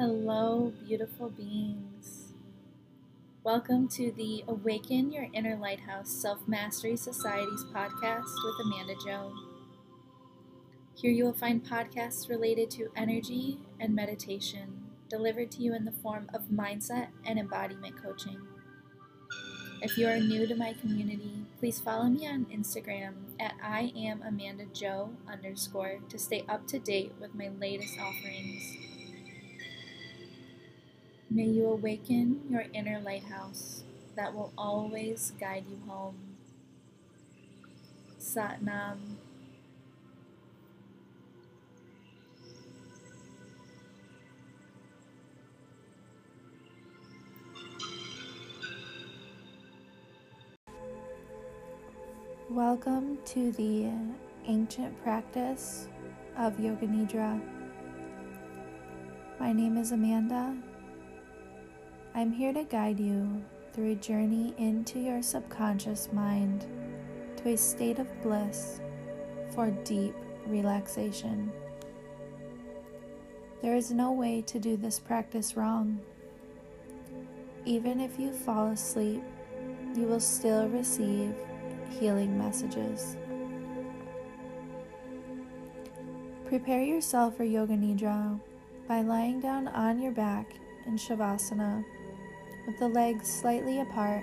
Hello, beautiful beings. Welcome to the Awaken Your Inner Lighthouse Self Mastery Society's podcast with Amanda Jo. Here you will find podcasts related to energy and meditation, delivered to you in the form of mindset and embodiment coaching. If you are new to my community, please follow me on Instagram at I am Amanda Jo underscore to stay up to date with my latest offerings. May you awaken your inner lighthouse that will always guide you home. Satnam. Welcome to the ancient practice of Yoga Nidra. My name is Amanda I'm here to guide you through a journey into your subconscious mind to a state of bliss for deep relaxation. There is no way to do this practice wrong. Even if you fall asleep, you will still receive healing messages. Prepare yourself for Yoga Nidra by lying down on your back in Shavasana with the legs slightly apart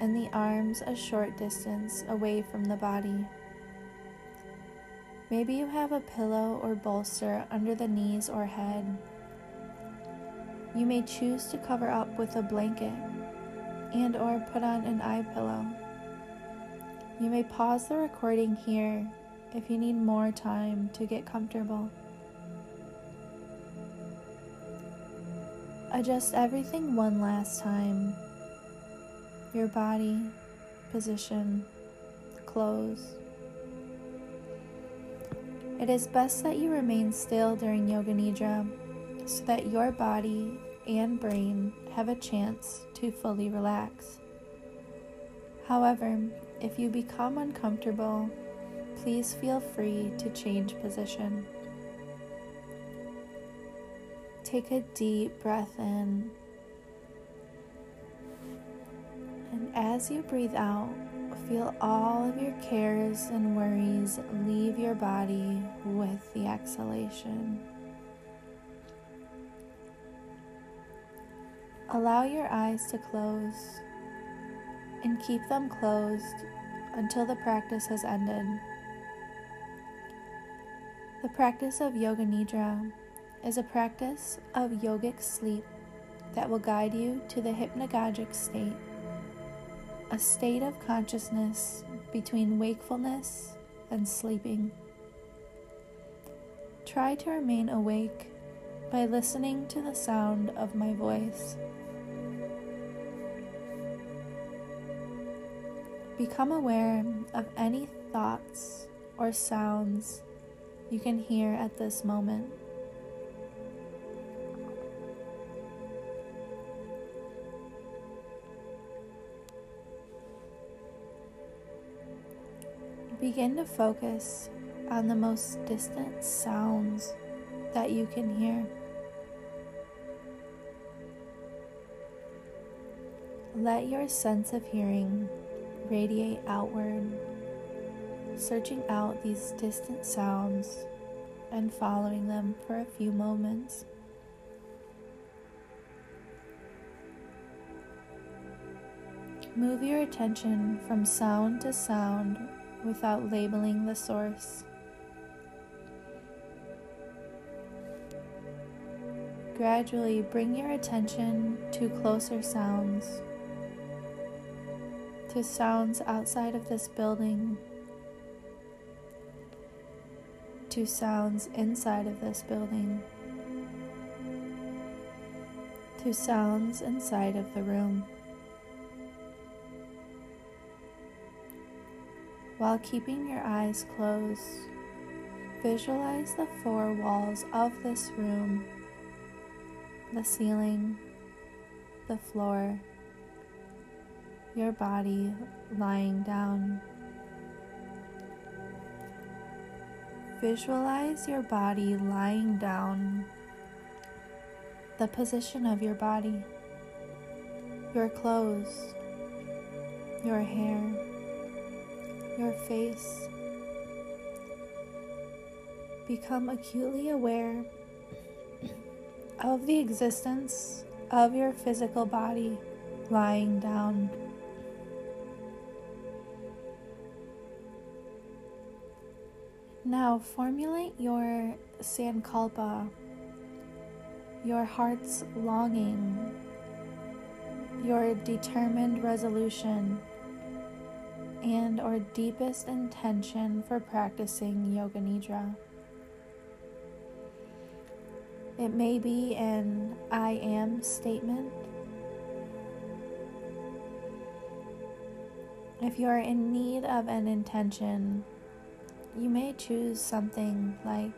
and the arms a short distance away from the body. Maybe you have a pillow or bolster under the knees or head. You may choose to cover up with a blanket and or put on an eye pillow. You may pause the recording here if you need more time to get comfortable. Adjust everything one last time. Your body, position, clothes. It is best that you remain still during Yoga Nidra so that your body and brain have a chance to fully relax. However, if you become uncomfortable, please feel free to change position. Take a deep breath in. And as you breathe out, feel all of your cares and worries leave your body with the exhalation. Allow your eyes to close and keep them closed until the practice has ended. The practice of Yoga Nidra is a practice of yogic sleep that will guide you to the hypnagogic state, a state of consciousness between wakefulness and sleeping. Try to remain awake by listening to the sound of my voice. Become aware of any thoughts or sounds you can hear at this moment. Begin to focus on the most distant sounds that you can hear. Let your sense of hearing radiate outward, searching out these distant sounds and following them for a few moments. Move your attention from sound to sound without labeling the source. Gradually bring your attention to closer sounds, to sounds outside of this building, to sounds inside of this building, to sounds inside of the room. While keeping your eyes closed, visualize the four walls of this room the ceiling, the floor, your body lying down. Visualize your body lying down the position of your body, your clothes, your hair, your face. Become acutely aware of the existence of your physical body lying down. Now formulate your sankalpa, your heart's longing, your determined resolution, and or deepest intention for practicing Yoga Nidra. It may be an I am statement. If you are in need of an intention, you may choose something like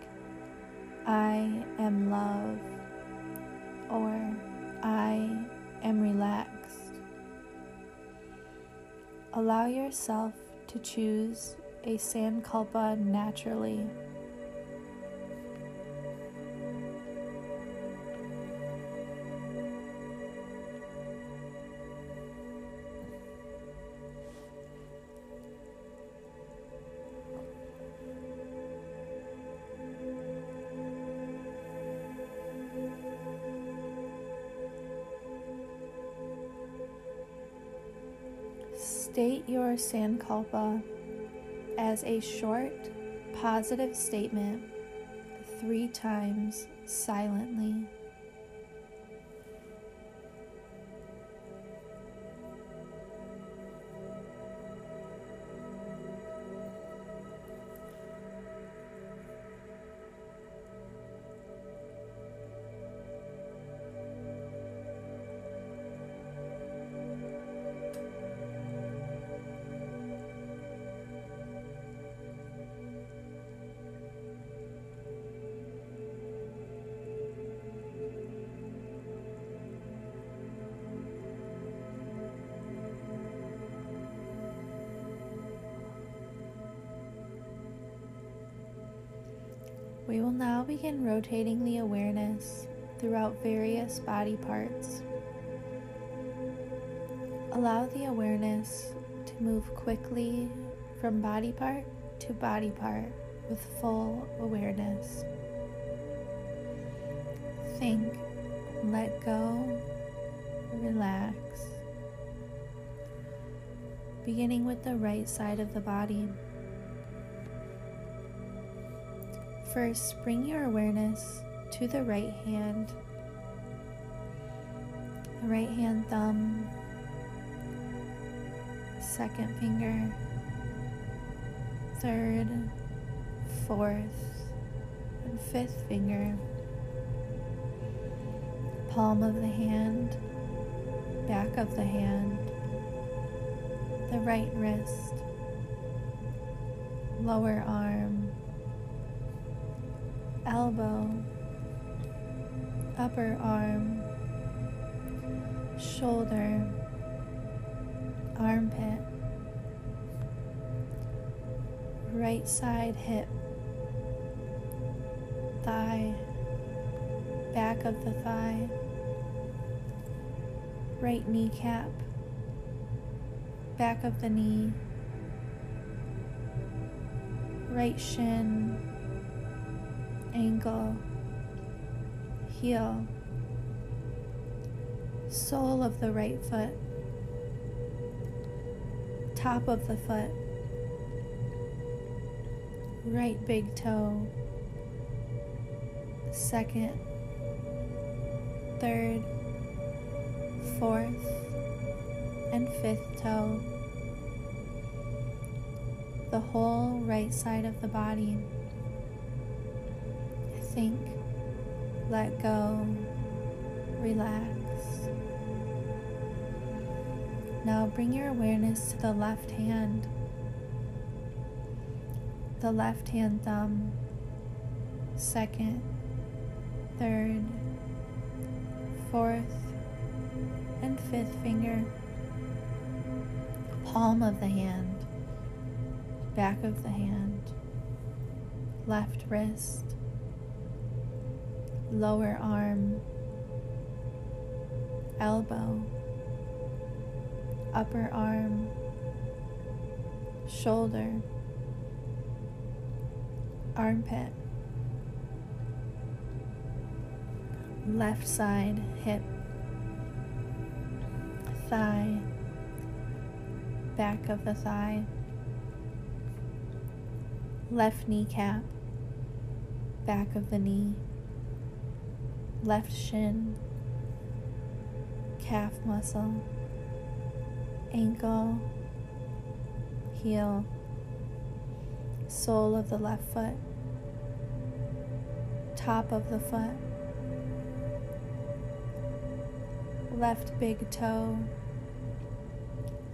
I am love or I am relaxed. Allow yourself to choose a sankalpa naturally. State your Sankalpa as a short, positive statement three times silently. We will now begin rotating the awareness throughout various body parts. Allow the awareness to move quickly from body part to body part with full awareness. Think, let go, relax. Beginning with the right side of the body. First, bring your awareness to the right hand, the right hand thumb, second finger, third, fourth, and fifth finger, palm of the hand, back of the hand, the right wrist, lower arm elbow, upper arm, shoulder, armpit, right side hip, thigh, back of the thigh, right kneecap, back of the knee, right shin ankle, heel, sole of the right foot, top of the foot, right big toe, second, third, fourth, and fifth toe, the whole right side of the body let go, relax. Now bring your awareness to the left hand, the left hand thumb, second, third, fourth, and fifth finger, palm of the hand, back of the hand, left wrist, lower arm, elbow, upper arm, shoulder, armpit, left side hip, thigh, back of the thigh, left kneecap, back of the knee, left shin, calf muscle, ankle, heel, sole of the left foot, top of the foot, left big toe,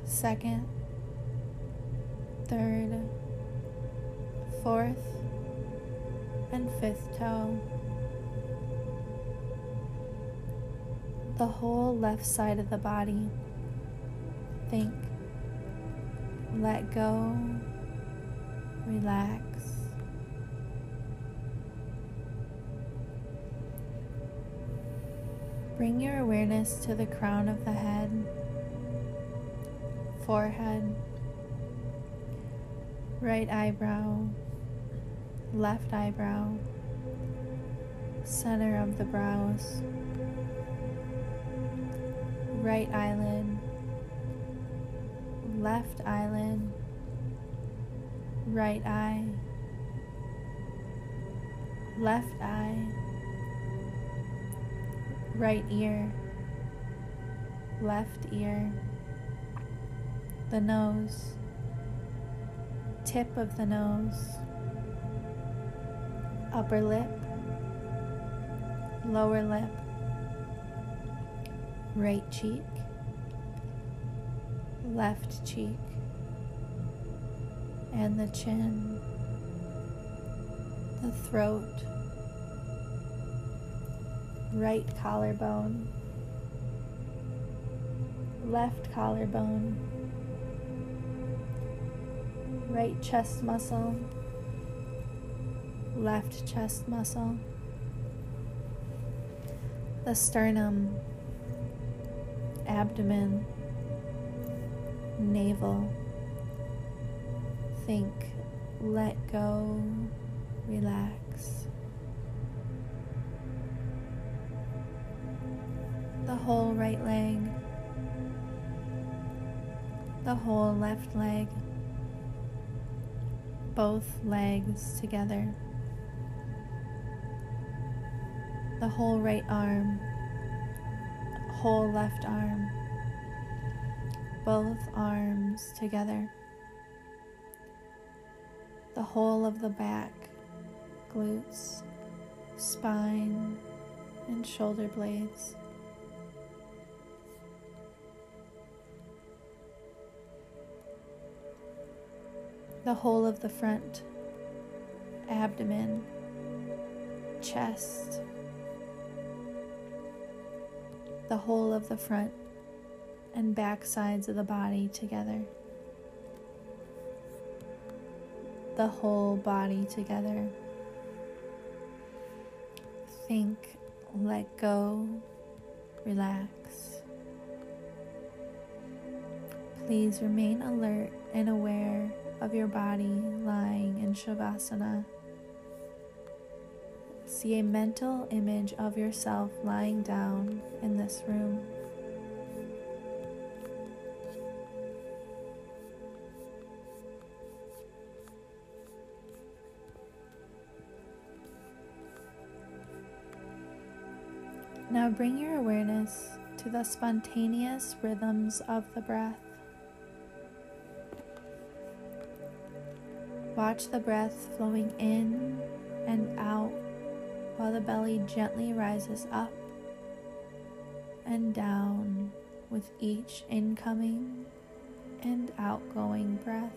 second, third, fourth, and fifth toe. The whole left side of the body. Think, let go, relax. Bring your awareness to the crown of the head, forehead, right eyebrow, left eyebrow, center of the brows, right eyelid, left eyelid, right eye, left eye, right ear, left ear, the nose, tip of the nose, upper lip, lower lip, right cheek, left cheek, and the chin, the throat, right collarbone, left collarbone, right chest muscle, left chest muscle, the sternum, abdomen, navel. Think, let go, relax. The whole right leg, the whole left leg, both legs together, the whole right arm, whole left arm, both arms together, the whole of the back, glutes, spine, and shoulder blades. The whole of the front, abdomen, chest, the whole of the front and back sides of the body together. The whole body together. Think, let go, relax. Please remain alert and aware of your body lying in Shavasana. See a mental image of yourself lying down in this room. Now bring your awareness to the spontaneous rhythms of the breath. Watch the breath flowing in and out while the belly gently rises up and down with each incoming and outgoing breath.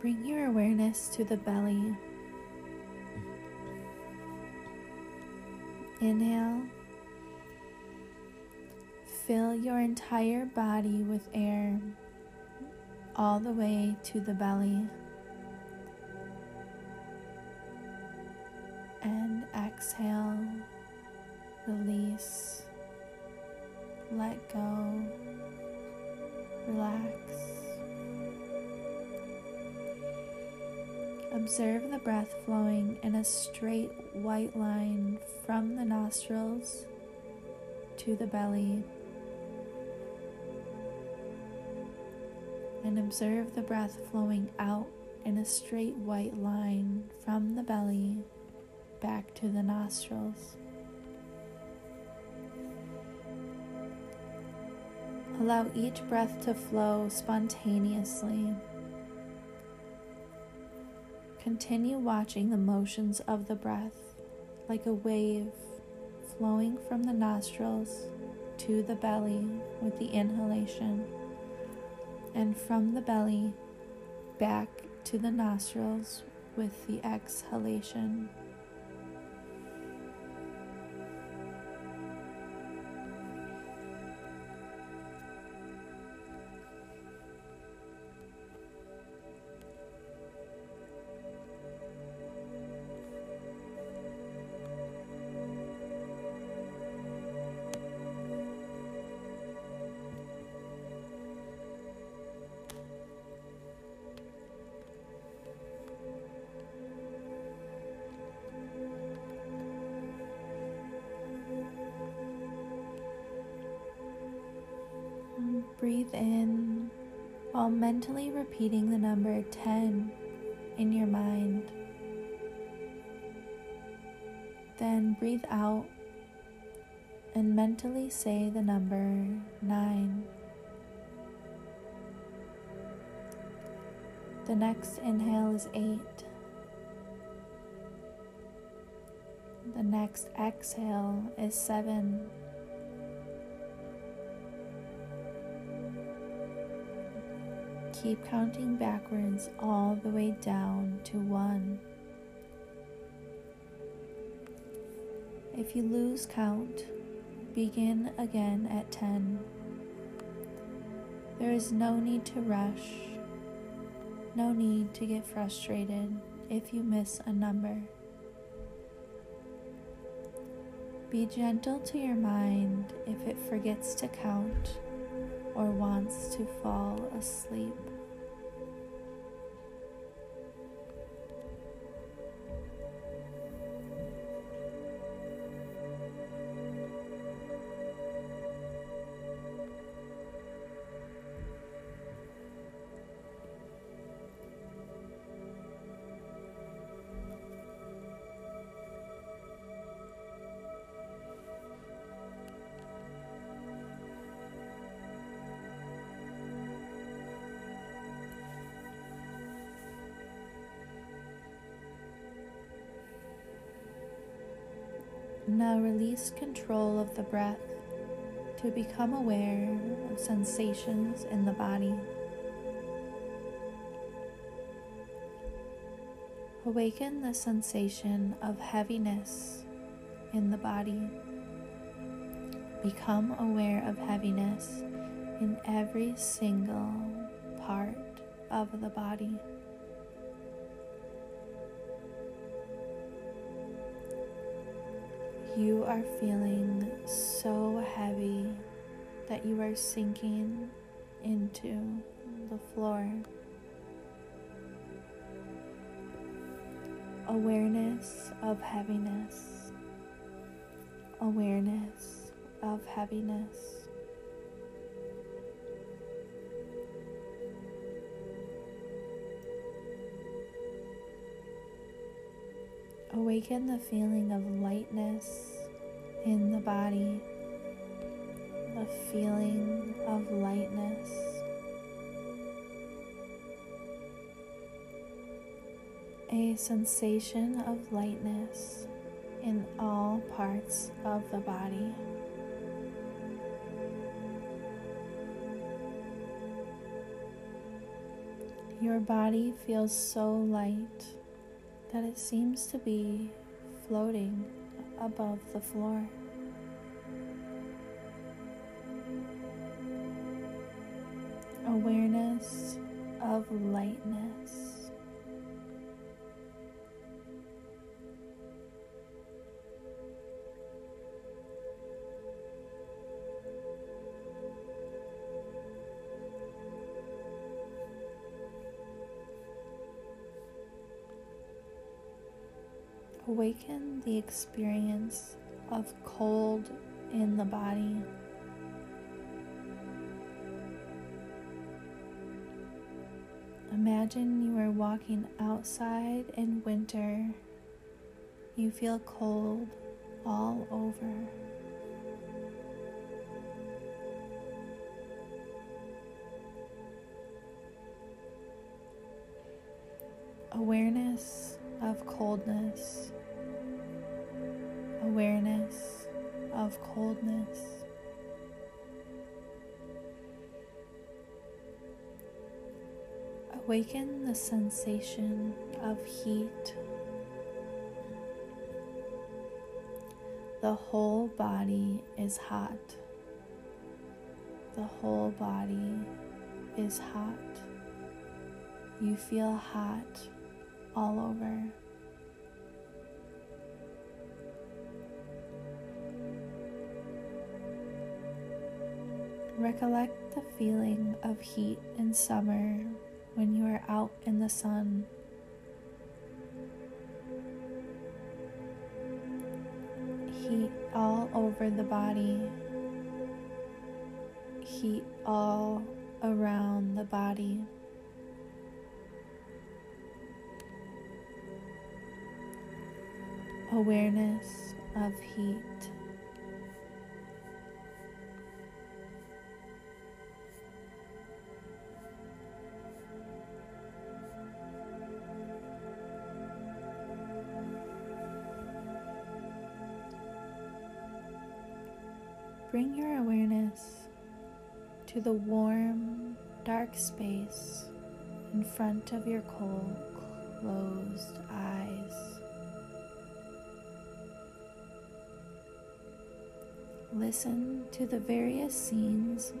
Bring your awareness to the belly. Inhale. Fill your entire body with air all the way to the belly. And exhale, release, let go, relax. Observe the breath flowing in a straight white line from the nostrils to the belly. And observe the breath flowing out in a straight white line from the belly back to the nostrils. Allow each breath to flow spontaneously. Continue watching the motions of the breath like a wave flowing from the nostrils to the belly with the inhalation, and from the belly back to the nostrils with the exhalation. Mentally repeating the number 10 in your mind. Then breathe out and mentally say the number 9. The next inhale is 8. The next exhale is 7. Keep counting backwards all the way down to one. If you lose count, begin again at 10. There is no need to rush, no need to get frustrated if you miss a number. Be gentle to your mind if it forgets to count or wants to fall asleep. Now uh, release control of the breath to become aware of sensations in the body. Awaken the sensation of heaviness in the body. Become aware of heaviness in every single part of the body. You are feeling so heavy that you are sinking into the floor. Awareness of heaviness. Awareness of heaviness. Awaken the feeling of lightness in the body, the feeling of lightness. A sensation of lightness in all parts of the body. Your body feels so light that it seems to be floating above the floor. Awareness of lightness. Awaken the experience of cold in the body. Imagine you are walking outside in winter. You feel cold all over. Awareness of coldness. Awareness of coldness. Awaken the sensation of heat. The whole body is hot. The whole body is hot. You feel hot all over. Recollect the feeling of heat in summer when you are out in the sun. Heat all over the body, heat all around the body. Awareness of heat. Bring your awareness to the warm, dark space in front of your cold, closed eyes. Listen to the various scenes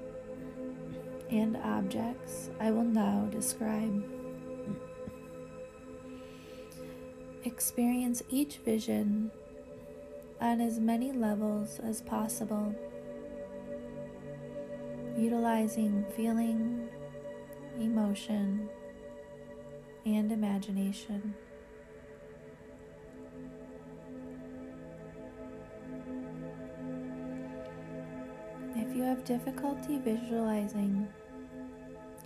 and objects I will now describe. Experience each vision on as many levels as possible utilizing feeling, emotion, and imagination. If you have difficulty visualizing,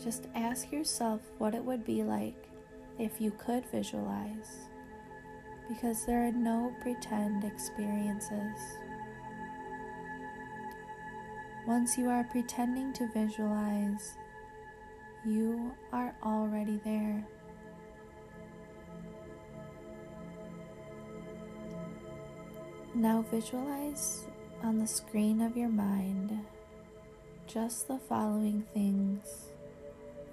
just ask yourself what it would be like if you could visualize, because there are no pretend experiences. Once you are pretending to visualize, you are already there. Now visualize on the screen of your mind just the following things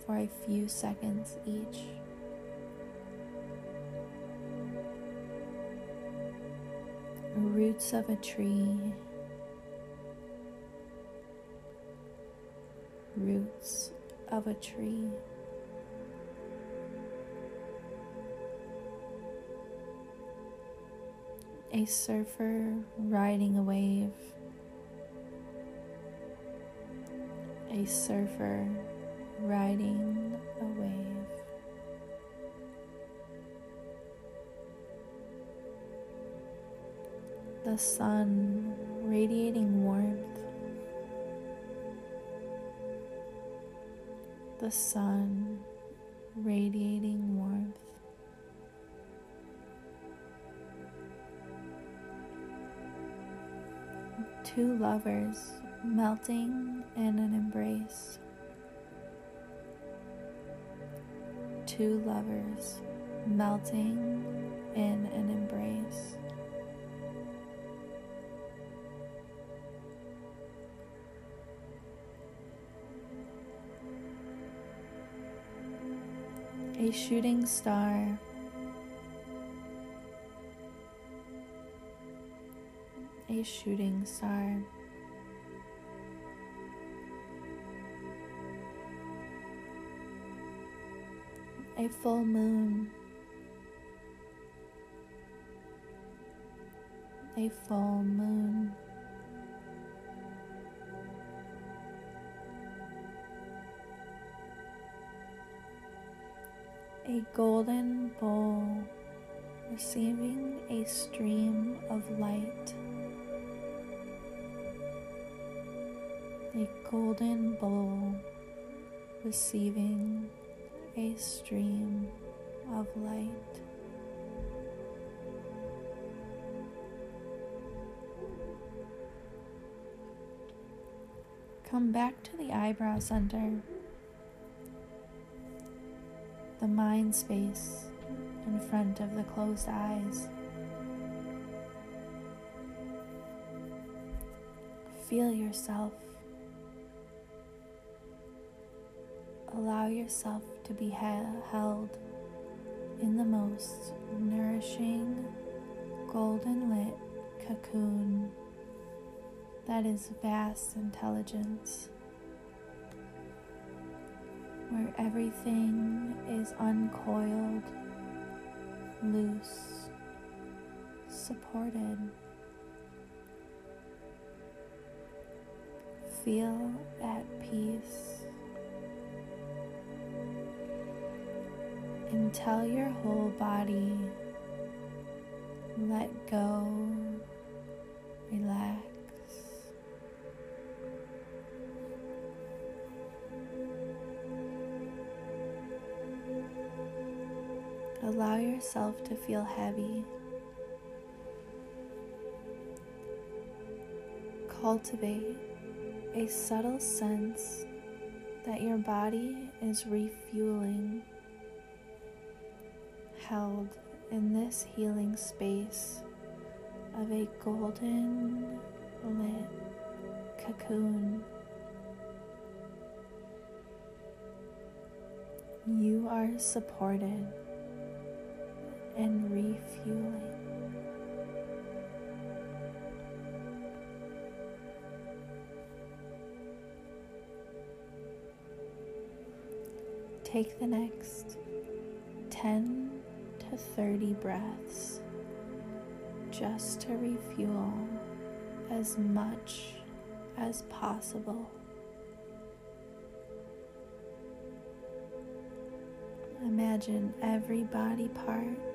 for a few seconds each. Roots of a tree roots of a tree. A surfer riding a wave. A surfer riding a wave. The sun radiating warmth the sun radiating warmth. Two lovers melting in an embrace. Two lovers melting in an embrace. A shooting star. A shooting star. A full moon. A full moon. A golden bowl receiving a stream of light, a golden bowl receiving a stream of light. Come back to the eyebrow center, the mind space in front of the closed eyes. Feel yourself. Allow yourself to be held in the most nourishing, golden lit cocoon that is vast intelligence, where everything is uncoiled, loose, supported. Feel at peace. And tell your whole body, let go, Allow yourself to feel heavy. Cultivate a subtle sense that your body is refueling, held in this healing space of a golden lit cocoon. You are supported and refueling. Take the next 10 to 30 breaths just to refuel as much as possible. Imagine every body part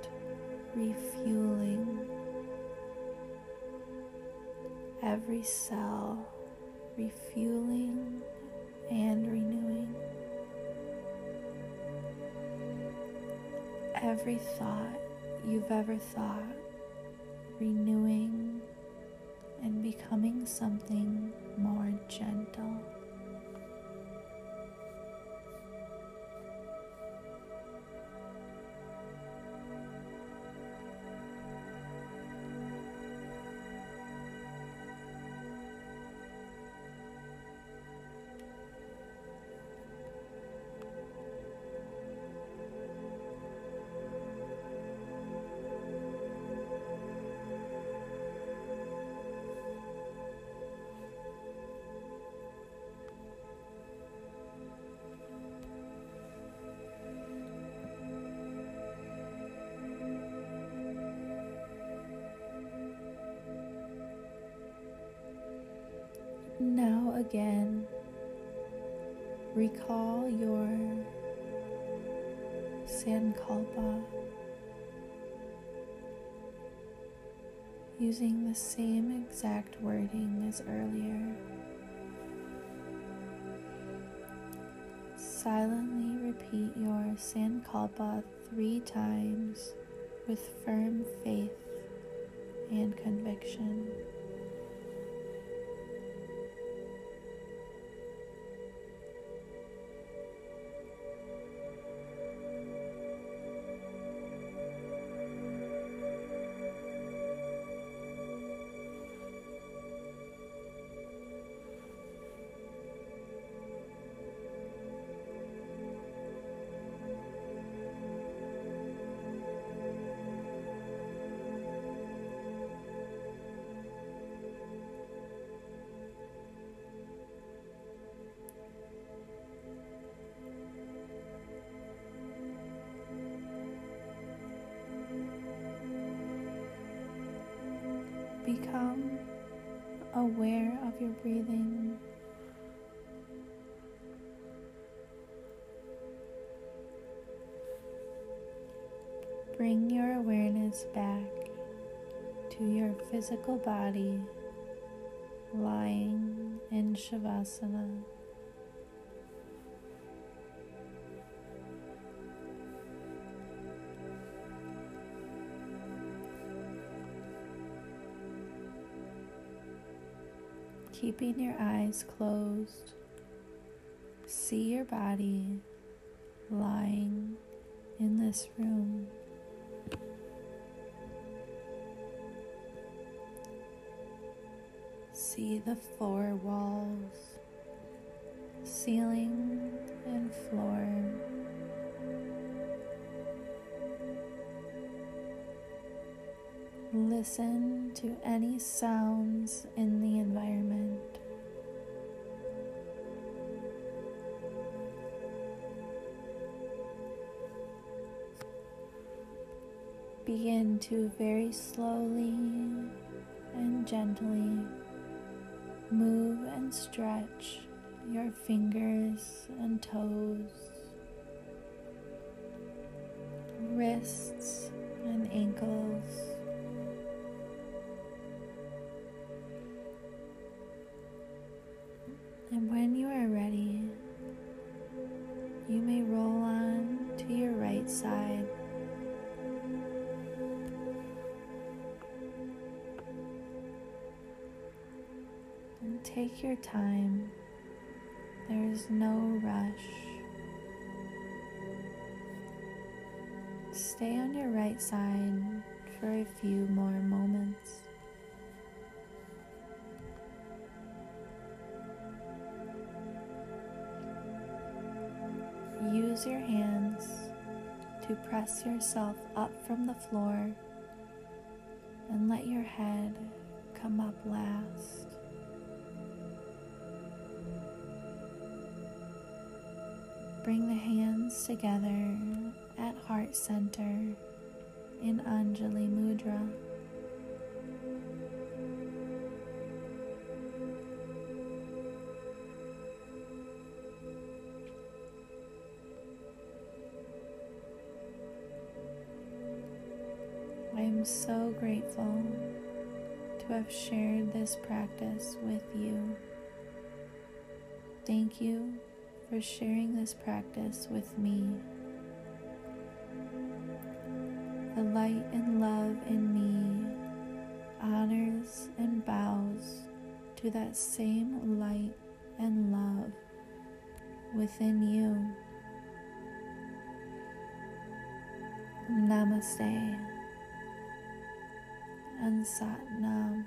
refueling, every cell refueling and renewing, every thought you've ever thought renewing and becoming something more gentle. Sankalpa using the same exact wording as earlier. Silently repeat your Sankalpa three times with firm faith and conviction. Become aware of your breathing. bring your awareness back to your physical body lying in Shavasana. Keeping your eyes closed, see your body lying in this room. See the floor walls, ceiling, and floor. Listen to any sounds in the environment. Begin to very slowly and gently move and stretch your fingers and toes, wrists side for a few more moments. Use your hands to press yourself up from the floor and let your head come up last. Bring the hands together at heart center in Anjali Mudra. I am so grateful to have shared this practice with you. Thank you for sharing this practice with me. Light and love in me honors and bows to that same light and love within you. Namaste and Sat Nam.